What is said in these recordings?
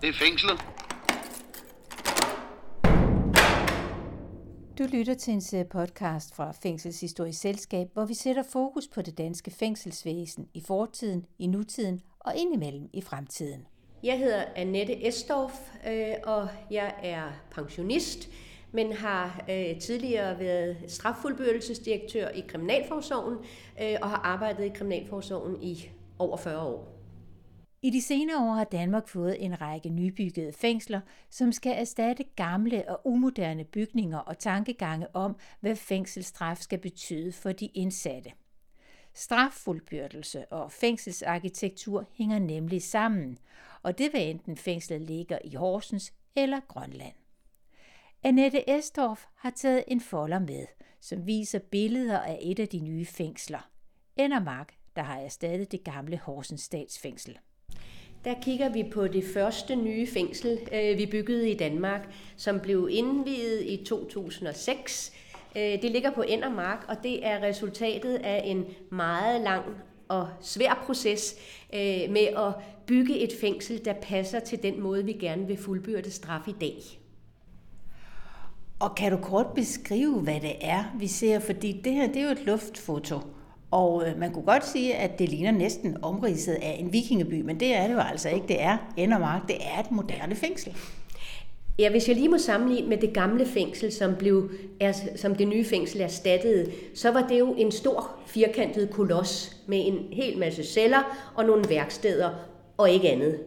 Det er fængslet. Du lytter til en serie podcast fra Fængselshistorisk Selskab, hvor vi sætter fokus på det danske fængselsvæsen i fortiden, i nutiden og indimellem i fremtiden. Jeg hedder Annette Estorff, øh, og jeg er pensionist, men har øh, tidligere været straffuldbyrdelsesdirektør i Kriminalforsorgen øh, og har arbejdet i Kriminalforsorgen i over 40 år. I de senere år har Danmark fået en række nybyggede fængsler, som skal erstatte gamle og umoderne bygninger og tankegange om, hvad fængselsstraf skal betyde for de indsatte. Straffuldbyrdelse og fængselsarkitektur hænger nemlig sammen, og det vil enten fængslet ligger i Horsens eller Grønland. Annette Estorf har taget en folder med, som viser billeder af et af de nye fængsler. Endermark, der har erstattet det gamle Horsens statsfængsel. Der kigger vi på det første nye fængsel, øh, vi byggede i Danmark, som blev indviet i 2006. Øh, det ligger på Endermark, og det er resultatet af en meget lang og svær proces øh, med at bygge et fængsel, der passer til den måde, vi gerne vil fuldbyrde straf i dag. Og kan du kort beskrive, hvad det er, vi ser? Fordi det her det er jo et luftfoto. Og øh, man kunne godt sige, at det ligner næsten omridset af en vikingeby, men det er det jo altså ikke. Det er Endermark, det er et moderne fængsel. Ja, hvis jeg lige må sammenligne med det gamle fængsel, som, blev, er, som det nye fængsel erstattede, så var det jo en stor firkantet koloss med en hel masse celler og nogle værksteder og ikke andet.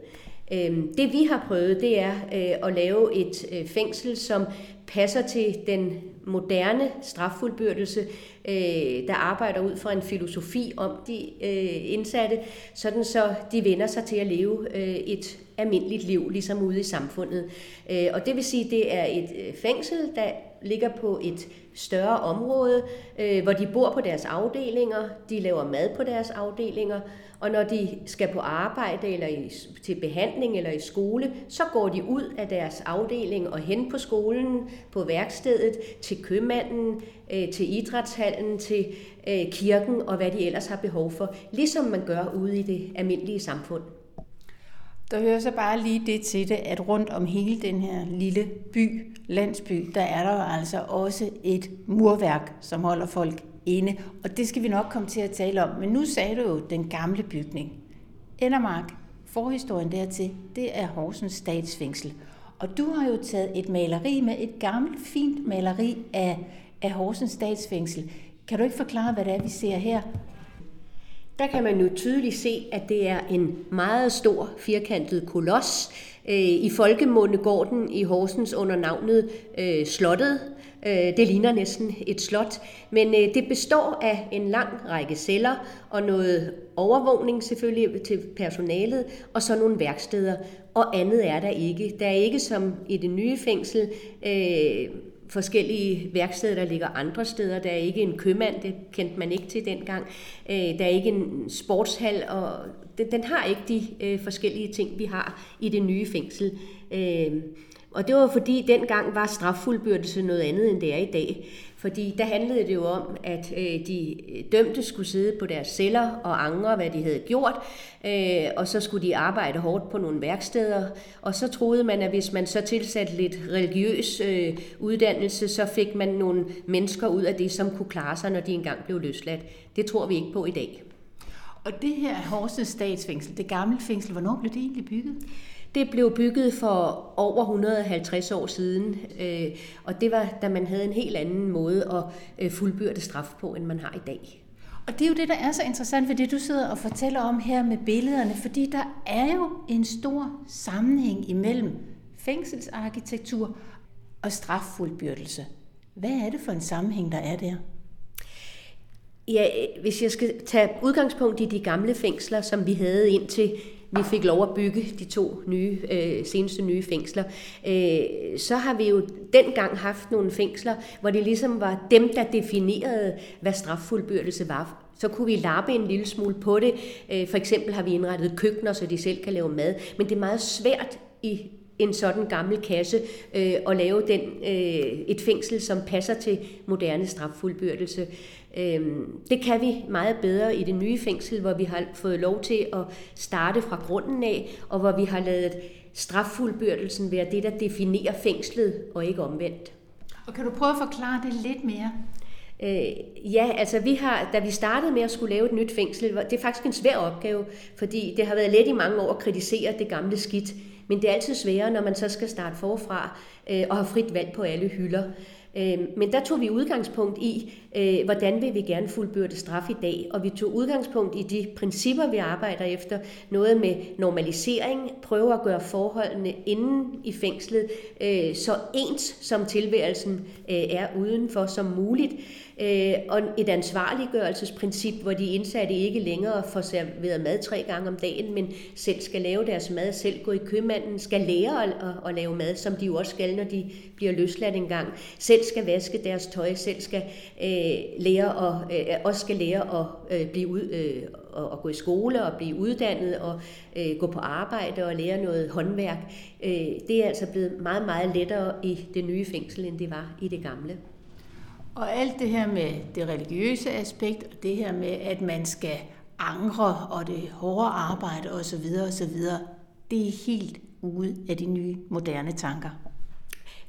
Øhm, det vi har prøvet, det er øh, at lave et øh, fængsel, som passer til den moderne straffuldbyrdelse, øh, der arbejder ud fra en filosofi om de indsatte, sådan så de vender sig til at leve et almindeligt liv, ligesom ude i samfundet. Og det vil sige, det er et fængsel, der ligger på et større område, øh, hvor de bor på deres afdelinger, de laver mad på deres afdelinger, og når de skal på arbejde eller i, til behandling eller i skole, så går de ud af deres afdeling og hen på skolen, på værkstedet, til købmanden, øh, til idrætshallen, til øh, kirken og hvad de ellers har behov for, ligesom man gør ude i det almindelige samfund. Der hører så bare lige det til det, at rundt om hele den her lille by, landsby, der er der altså også et murværk, som holder folk inde. Og det skal vi nok komme til at tale om. Men nu sagde du jo den gamle bygning. Endermark, forhistorien dertil, det er Horsens statsfængsel. Og du har jo taget et maleri med, et gammelt, fint maleri af, af Horsens statsfængsel. Kan du ikke forklare, hvad det er, vi ser her? Der kan man jo tydeligt se, at det er en meget stor firkantet koloss. Øh, I folkemunde går den i Horsens under navnet øh, Slottet, Øh, det ligner næsten et slot, men øh, det består af en lang række celler og noget overvågning selvfølgelig til personalet, og så nogle værksteder, og andet er der ikke. Der er ikke som i det nye fængsel øh, forskellige værksteder, der ligger andre steder. Der er ikke en købmand, det kendte man ikke til dengang. Øh, der er ikke en sportshal, og den, den har ikke de øh, forskellige ting, vi har i det nye fængsel. Øh, og det var fordi dengang var straffuldbyrdelse noget andet, end det er i dag. Fordi der handlede det jo om, at øh, de dømte skulle sidde på deres celler og angre, hvad de havde gjort, øh, og så skulle de arbejde hårdt på nogle værksteder. Og så troede man, at hvis man så tilsatte lidt religiøs øh, uddannelse, så fik man nogle mennesker ud af det, som kunne klare sig, når de engang blev løsladt. Det tror vi ikke på i dag. Og det her Horsens statsfængsel, det gamle fængsel, hvornår blev det egentlig bygget? Det blev bygget for over 150 år siden, øh, og det var, da man havde en helt anden måde at øh, fuldbyrde straf på, end man har i dag. Og det er jo det, der er så interessant ved det, du sidder og fortæller om her med billederne, fordi der er jo en stor sammenhæng imellem fængselsarkitektur og straffuldbyrdelse. Hvad er det for en sammenhæng, der er der? Ja, hvis jeg skal tage udgangspunkt i de gamle fængsler, som vi havde indtil vi fik lov at bygge de to nye, øh, seneste nye fængsler, øh, så har vi jo dengang haft nogle fængsler, hvor det ligesom var dem, der definerede, hvad straffuldbyrdelse var. Så kunne vi lappe en lille smule på det. Øh, for eksempel har vi indrettet køkkener, så de selv kan lave mad. Men det er meget svært i en sådan gammel kasse øh, og lave den, øh, et fængsel, som passer til moderne straffuldbyrdelse. Øh, det kan vi meget bedre i det nye fængsel, hvor vi har fået lov til at starte fra grunden af, og hvor vi har lavet straffuldbyrdelsen være det, der definerer fængslet, og ikke omvendt. Og kan du prøve at forklare det lidt mere? Øh, ja, altså vi har, da vi startede med at skulle lave et nyt fængsel, det er faktisk en svær opgave, fordi det har været let i mange år at kritisere det gamle skidt, men det er altid sværere, når man så skal starte forfra øh, og have frit valg på alle hylder. Øh, men der tog vi udgangspunkt i, øh, hvordan vil vi gerne fuldbyrde straf i dag, og vi tog udgangspunkt i de principper, vi arbejder efter. Noget med normalisering, prøve at gøre forholdene inden i fængslet øh, så ens som tilværelsen øh, er udenfor som muligt. Og et ansvarliggørelsesprincip, hvor de indsatte ikke længere får serveret mad tre gange om dagen, men selv skal lave deres mad, selv gå i købmanden, skal lære at, at, at lave mad, som de jo også skal, når de bliver løsladt en gang, selv skal vaske deres tøj, selv skal øh, lære og øh, også skal lære at øh, blive ud, øh, og, og gå i skole og blive uddannet og øh, gå på arbejde og lære noget håndværk. Øh, det er altså blevet meget, meget lettere i det nye fængsel, end det var i det gamle. Og alt det her med det religiøse aspekt, og det her med, at man skal angre, og det hårde arbejde osv., osv., det er helt ude af de nye moderne tanker.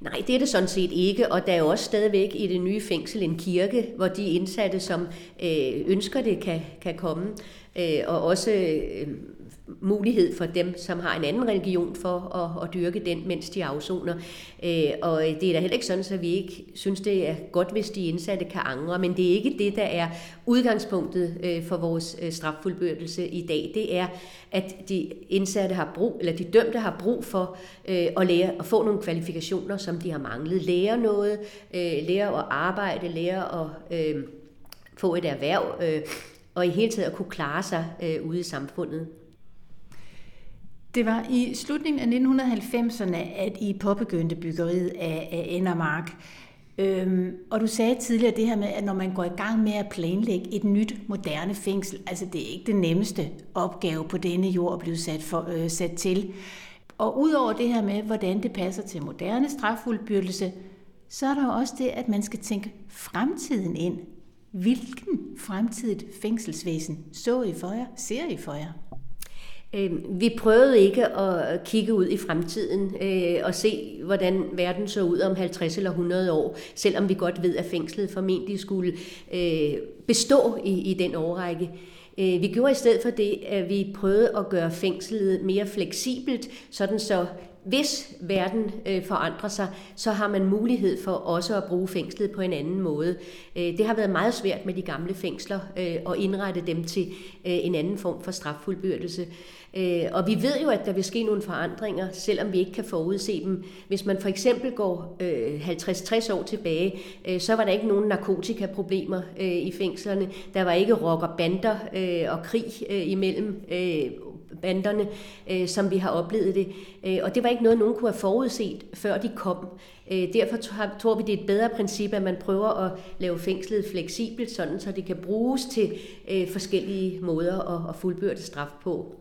Nej, det er det sådan set ikke, og der er jo også stadigvæk i det nye fængsel en kirke, hvor de indsatte, som øh, ønsker det, kan, kan komme, øh, og også øh, mulighed for dem, som har en anden religion for at, at dyrke den, mens de afsoner. Øh, og det er da heller ikke sådan, at vi ikke synes, det er godt, hvis de indsatte kan angre, men det er ikke det, der er udgangspunktet øh, for vores øh, straffuldbyrdelse i dag. Det er, at de indsatte har brug, eller de dømte har brug for øh, at, lære, at få nogle kvalifikationer, som de har manglet. Lære noget, øh, lære at arbejde, lære at øh, få et erhverv, og i hele taget at kunne klare sig ude i samfundet. Det var i slutningen af 1990'erne, at I påbegyndte byggeriet af, af Endermark. Øhm, og du sagde tidligere det her med, at når man går i gang med at planlægge et nyt, moderne fængsel, altså det er ikke det nemmeste opgave på denne jord at blive sat, for, øh, sat til. Og udover det her med, hvordan det passer til moderne straffuldbyrdelse, så er der jo også det, at man skal tænke fremtiden ind. Hvilken fremtidigt fængselsvæsen så I for jer, ser I for jer? Øhm, vi prøvede ikke at kigge ud i fremtiden øh, og se, hvordan verden så ud om 50 eller 100 år, selvom vi godt ved, at fængslet formentlig skulle øh, bestå i, i den årrække. Øh, vi gjorde i stedet for det, at vi prøvede at gøre fængslet mere fleksibelt, sådan så hvis verden øh, forandrer sig, så har man mulighed for også at bruge fængslet på en anden måde. Øh, det har været meget svært med de gamle fængsler øh, at indrette dem til øh, en anden form for straffuldbyrdelse. Øh, og vi ved jo, at der vil ske nogle forandringer, selvom vi ikke kan forudse dem. Hvis man for eksempel går øh, 50-60 år tilbage, øh, så var der ikke nogen narkotikaproblemer øh, i fængslerne. Der var ikke rockerbander øh, og krig øh, imellem øh, banderne, øh, som vi har oplevet det. Øh, og det var ikke noget, nogen kunne have forudset, før de kom. Øh, derfor tror vi, det er et bedre princip, at man prøver at lave fængslet fleksibelt, sådan så det kan bruges til øh, forskellige måder at, at fuldbyrde straf på.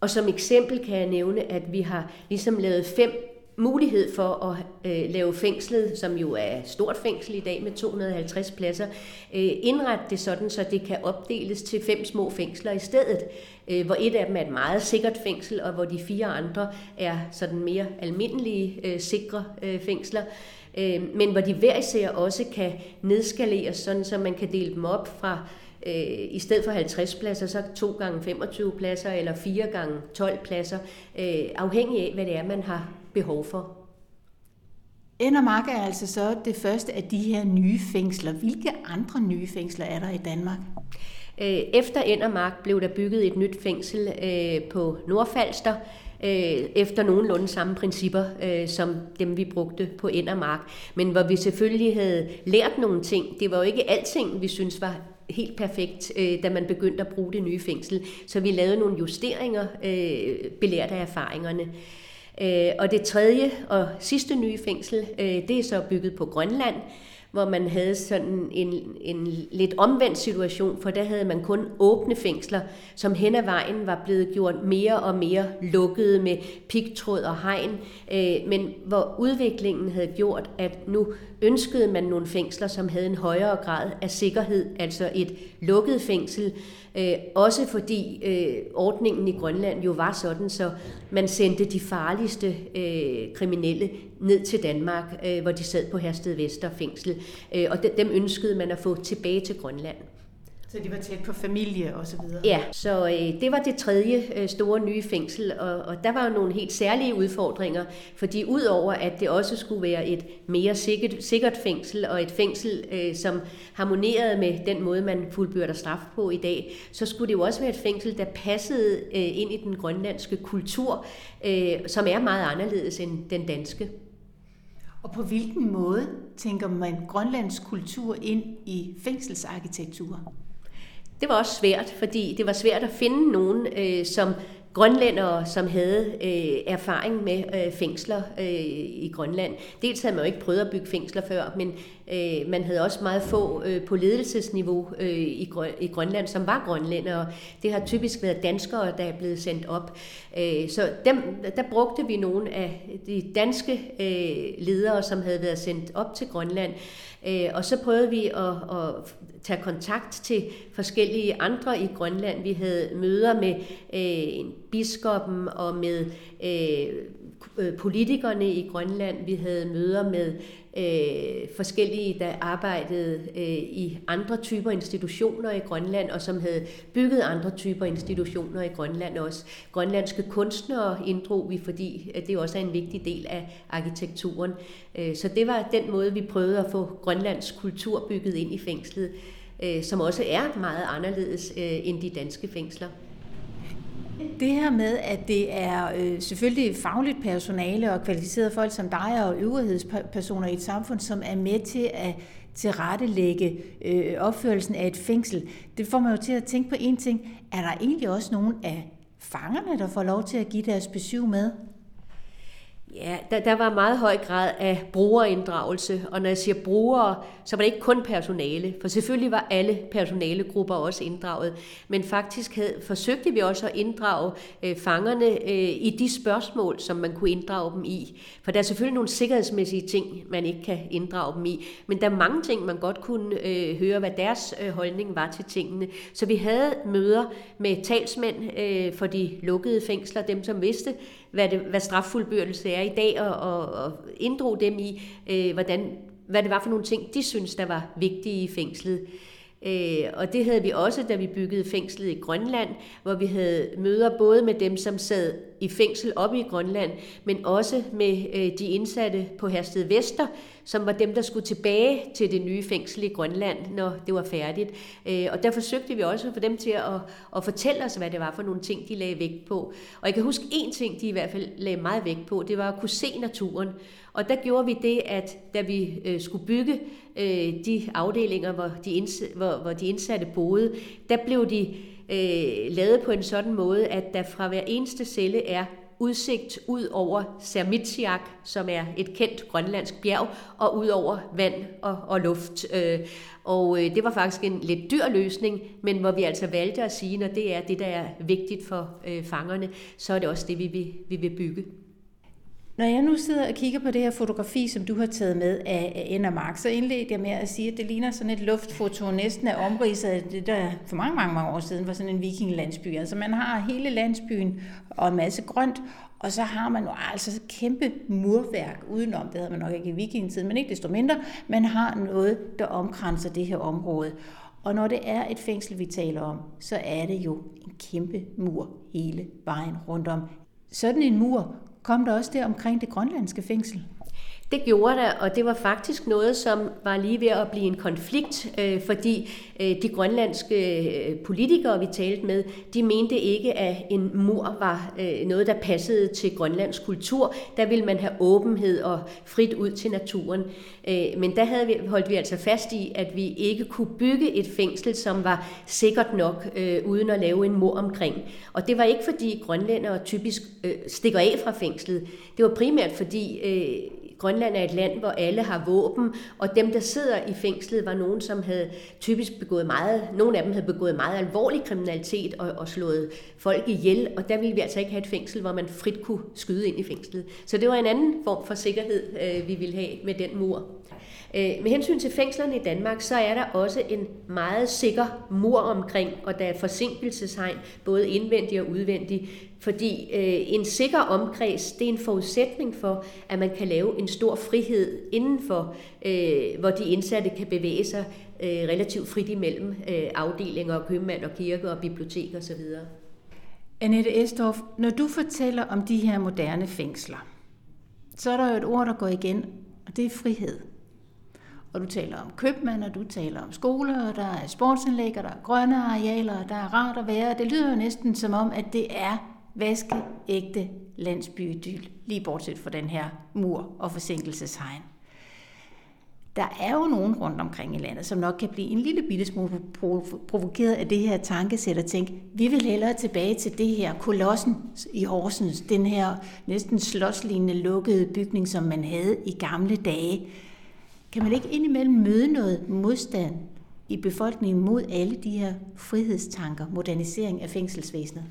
Og som eksempel kan jeg nævne, at vi har ligesom lavet fem mulighed for at øh, lave fængslet, som jo er stort fængsel i dag med 250 pladser, øh, indrette det sådan, så det kan opdeles til fem små fængsler i stedet, øh, hvor et af dem er et meget sikkert fængsel, og hvor de fire andre er sådan mere almindelige, øh, sikre øh, fængsler. Øh, men hvor de hver især også kan nedskaleres, sådan så man kan dele dem op fra øh, i stedet for 50 pladser, så 2 gange 25 pladser eller 4 gange 12 pladser, øh, afhængig af, hvad det er, man har behov for. Endermark er altså så det første af de her nye fængsler. Hvilke andre nye fængsler er der i Danmark? Øh, efter Endermark blev der bygget et nyt fængsel øh, på Nordfalster, øh, efter nogenlunde samme principper, som dem vi brugte på Endermark. Men hvor vi selvfølgelig havde lært nogle ting. Det var jo ikke alting, vi synes var helt perfekt, da man begyndte at bruge det nye fængsel. Så vi lavede nogle justeringer, belært af erfaringerne. Øh, og det tredje og sidste nye fængsel, øh, det er så bygget på Grønland, hvor man havde sådan en, en lidt omvendt situation, for der havde man kun åbne fængsler, som hen ad vejen var blevet gjort mere og mere lukkede med pigtråd og hegn, øh, men hvor udviklingen havde gjort, at nu ønskede man nogle fængsler, som havde en højere grad af sikkerhed, altså et lukket fængsel, øh, også fordi øh, ordningen i Grønland jo var sådan, så man sendte de farligste øh, kriminelle ned til Danmark, øh, hvor de sad på Hersted Vester fængsel, øh, og de, dem ønskede man at få tilbage til Grønland. Så de var tæt på familie og så videre? Ja, så øh, det var det tredje øh, store nye fængsel, og, og der var nogle helt særlige udfordringer, fordi udover at det også skulle være et mere sikkert, sikkert fængsel, og et fængsel, øh, som harmonerede med den måde, man fuldbyrder straf på i dag, så skulle det jo også være et fængsel, der passede øh, ind i den grønlandske kultur, øh, som er meget anderledes end den danske. Og på hvilken måde tænker man Grønlands kultur ind i fængselsarkitektur? Det var også svært, fordi det var svært at finde nogen, øh, som grønlændere, som havde øh, erfaring med øh, fængsler øh, i Grønland. Dels havde man jo ikke prøvet at bygge fængsler før, men øh, man havde også meget få øh, på ledelsesniveau øh, i, Grøn, i Grønland, som var grønlændere. Det har typisk været danskere, der er blevet sendt op. Øh, så dem, der brugte vi nogle af de danske øh, ledere, som havde været sendt op til Grønland. Øh, og så prøvede vi at, at tage kontakt til forskellige andre i Grønland. Vi havde møder med øh, biskoppen og med øh, øh, politikerne i Grønland. Vi havde møder med øh, forskellige, der arbejdede øh, i andre typer institutioner i Grønland, og som havde bygget andre typer institutioner i Grønland også. Grønlandske kunstnere inddrog vi, fordi øh, det også er en vigtig del af arkitekturen. Øh, så det var den måde, vi prøvede at få Grønlands kultur bygget ind i fængslet, øh, som også er meget anderledes øh, end de danske fængsler. Det her med, at det er øh, selvfølgelig fagligt personale og kvalificerede folk som dig og øvrighedspersoner i et samfund, som er med til at tilrettelægge øh, opførelsen af et fængsel, det får mig jo til at tænke på en ting. Er der egentlig også nogen af fangerne, der får lov til at give deres besøg med? Ja, der, der var meget høj grad af brugerinddragelse, og når jeg siger brugere, så var det ikke kun personale, for selvfølgelig var alle personalegrupper også inddraget, men faktisk havde, forsøgte vi også at inddrage øh, fangerne øh, i de spørgsmål, som man kunne inddrage dem i. For der er selvfølgelig nogle sikkerhedsmæssige ting, man ikke kan inddrage dem i, men der er mange ting, man godt kunne øh, høre, hvad deres øh, holdning var til tingene. Så vi havde møder med talsmænd øh, for de lukkede fængsler, dem som vidste, hvad, det, hvad straffuldbyrdelse er i dag, og, og, og inddrog dem i, øh, hvordan, hvad det var for nogle ting, de synes der var vigtige i fængslet. Øh, og det havde vi også, da vi byggede fængslet i Grønland, hvor vi havde møder både med dem, som sad i fængsel oppe i Grønland, men også med øh, de indsatte på Hersted Vester, som var dem, der skulle tilbage til det nye fængsel i Grønland, når det var færdigt. Øh, og der forsøgte vi også at få dem til at, at fortælle os, hvad det var for nogle ting, de lagde vægt på. Og jeg kan huske en ting, de i hvert fald lagde meget vægt på, det var at kunne se naturen. Og der gjorde vi det, at da vi øh, skulle bygge øh, de afdelinger, hvor de, indsatte, hvor, hvor de indsatte boede, der blev de øh, lavet på en sådan måde, at der fra hver eneste celle er udsigt ud over Sermitsiak, som er et kendt grønlandsk bjerg, og ud over vand og, og luft. Øh, og øh, det var faktisk en lidt dyr løsning, men hvor vi altså valgte at sige, når det er det, der er vigtigt for øh, fangerne, så er det også det, vi vil, vi vil bygge. Når jeg nu sidder og kigger på det her fotografi, som du har taget med af Anna Mark, så indledte jeg med at sige, at det ligner sådan et luftfoto, næsten af omridset af det, der for mange, mange, mange år siden var sådan en vikinglandsby. Altså man har hele landsbyen og en masse grønt, og så har man jo altså kæmpe murværk udenom. Det havde man nok ikke i vikingetiden, men ikke desto mindre. Man har noget, der omkranser det her område. Og når det er et fængsel, vi taler om, så er det jo en kæmpe mur hele vejen rundt om. Sådan en mur kom der også det omkring det grønlandske fængsel. Det gjorde der, og det var faktisk noget, som var lige ved at blive en konflikt, øh, fordi øh, de grønlandske øh, politikere, vi talte med, de mente ikke, at en mur var øh, noget, der passede til Grønlands kultur. Der ville man have åbenhed og frit ud til naturen. Øh, men der havde vi, holdt vi altså fast i, at vi ikke kunne bygge et fængsel, som var sikkert nok, øh, uden at lave en mur omkring. Og det var ikke, fordi grønlændere typisk øh, stikker af fra fængslet. Det var primært, fordi... Øh, Grønland er et land, hvor alle har våben, og dem, der sidder i fængslet, var nogen, som havde typisk begået meget, nogle af dem havde begået meget alvorlig kriminalitet og, og slået folk ihjel, og der ville vi altså ikke have et fængsel, hvor man frit kunne skyde ind i fængslet. Så det var en anden form for sikkerhed, øh, vi ville have med den mur. Øh, med hensyn til fængslerne i Danmark, så er der også en meget sikker mur omkring, og der er forsinkelseshegn, både indvendig og udvendig, fordi øh, en sikker omkreds, det er en forudsætning for, at man kan lave en stor frihed indenfor, øh, hvor de indsatte kan bevæge sig øh, relativt frit imellem øh, afdelinger og købmand og kirke og bibliotek osv. Annette Estorf, når du fortæller om de her moderne fængsler, så er der jo et ord, der går igen, og det er frihed. Og du taler om købmænd, og du taler om skoler, og der er sportsanlæg, og der er grønne arealer, og der er rart at være. Det lyder jo næsten som om, at det er vaskeægte landsbyidyl, lige bortset fra den her mur og forsinkelseshegn. Der er jo nogen rundt omkring i landet, som nok kan blive en lille bitte smule provokeret af det her tankesæt og tænke, vi vil hellere tilbage til det her kolossen i Horsens, den her næsten slåslignende lukkede bygning, som man havde i gamle dage. Kan man ikke indimellem møde noget modstand i befolkningen mod alle de her frihedstanker, modernisering af fængselsvæsenet?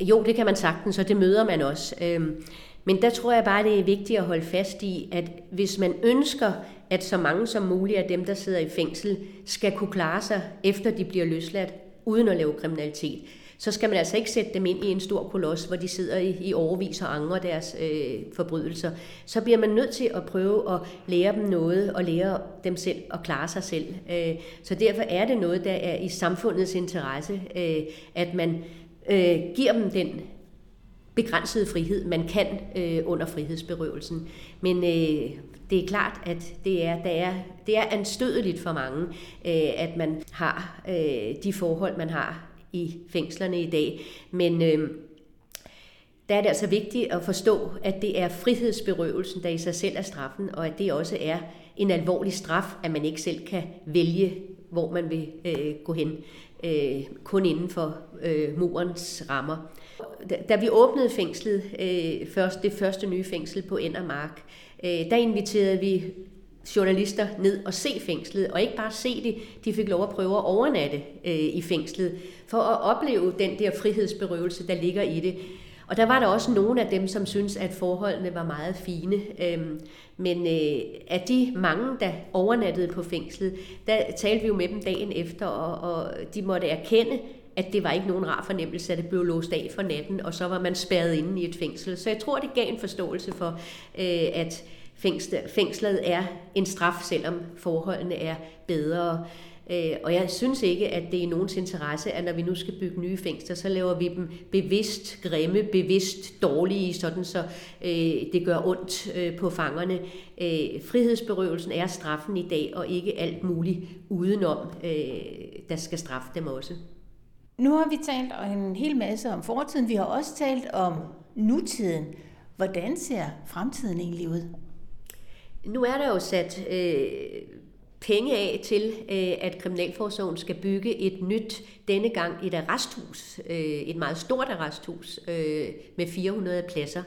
Jo, det kan man sagtens, og det møder man også. Øhm, men der tror jeg bare, det er vigtigt at holde fast i, at hvis man ønsker, at så mange som muligt af dem, der sidder i fængsel, skal kunne klare sig, efter de bliver løsladt, uden at lave kriminalitet, så skal man altså ikke sætte dem ind i en stor koloss, hvor de sidder i, i overvis og angrer deres øh, forbrydelser. Så bliver man nødt til at prøve at lære dem noget, og lære dem selv at klare sig selv. Øh, så derfor er det noget, der er i samfundets interesse, øh, at man øh, giver dem den begrænsede frihed, man kan øh, under frihedsberøvelsen. Men øh, det er klart, at det er, det er, det er anstødeligt for mange, øh, at man har øh, de forhold, man har i fængslerne i dag. Men øh, der er det altså vigtigt at forstå, at det er frihedsberøvelsen, der i sig selv er straffen, og at det også er en alvorlig straf, at man ikke selv kan vælge, hvor man vil øh, gå hen, øh, kun inden for øh, murens rammer. Da, da vi åbnede fængslet, øh, først, det første nye fængsel på Endermark, øh, der inviterede vi journalister ned og se fængslet, og ikke bare se det, de fik lov at prøve at overnatte øh, i fængslet, for at opleve den der frihedsberøvelse, der ligger i det. Og der var der også nogle af dem, som synes at forholdene var meget fine. Øhm, men øh, af de mange, der overnattede på fængslet, der talte vi jo med dem dagen efter, og, og de måtte erkende, at det var ikke nogen rar fornemmelse, at det blev låst af for natten, og så var man spærret inde i et fængsel. Så jeg tror, det gav en forståelse for, øh, at fængslet er en straf, selvom forholdene er bedre. Øh, og jeg synes ikke, at det er i nogens interesse, at når vi nu skal bygge nye fængsler, så laver vi dem bevidst grimme, bevidst dårlige, sådan så øh, det gør ondt øh, på fangerne. Frihedsberøvelsen er straffen i dag, og ikke alt muligt udenom, der skal straffe dem også. Nu har vi talt en hel masse om fortiden. Vi har også talt om nutiden. Hvordan ser fremtiden egentlig ud? Nu er der jo sat øh, penge af til, øh, at Kriminalforsorgen skal bygge et nyt, denne gang et arresthus, øh, et meget stort arresthus øh, med 400 pladser,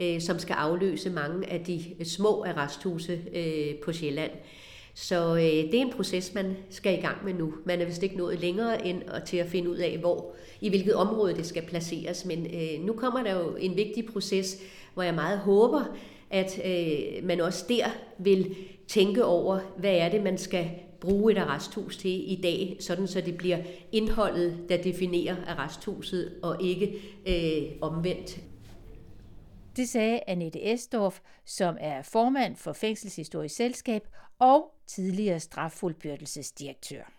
øh, som skal afløse mange af de små arresthuse øh, på Sjælland. Så øh, det er en proces, man skal i gang med nu. Man er vist ikke nået længere end at, til at finde ud af, hvor i hvilket område det skal placeres. Men øh, nu kommer der jo en vigtig proces, hvor jeg meget håber, at øh, man også der vil tænke over, hvad er det, man skal bruge et arresthus til i dag, sådan så det bliver indholdet, der definerer arresthuset, og ikke øh, omvendt. Det sagde Annette Estorf, som er formand for Fængselshistorisk Selskab og tidligere straffuldbyrdelsesdirektør.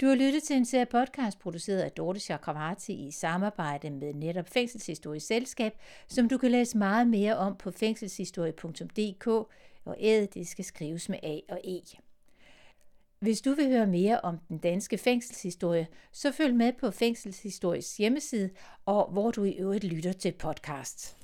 Du har lyttet til en serie podcast produceret af Dorte Chakravarti i samarbejde med netop Fængselshistorisk Selskab, som du kan læse meget mere om på fængselshistorie.dk, og æd det skal skrives med A og E. Hvis du vil høre mere om den danske fængselshistorie, så følg med på Fængselshistories hjemmeside og hvor du i øvrigt lytter til podcasts.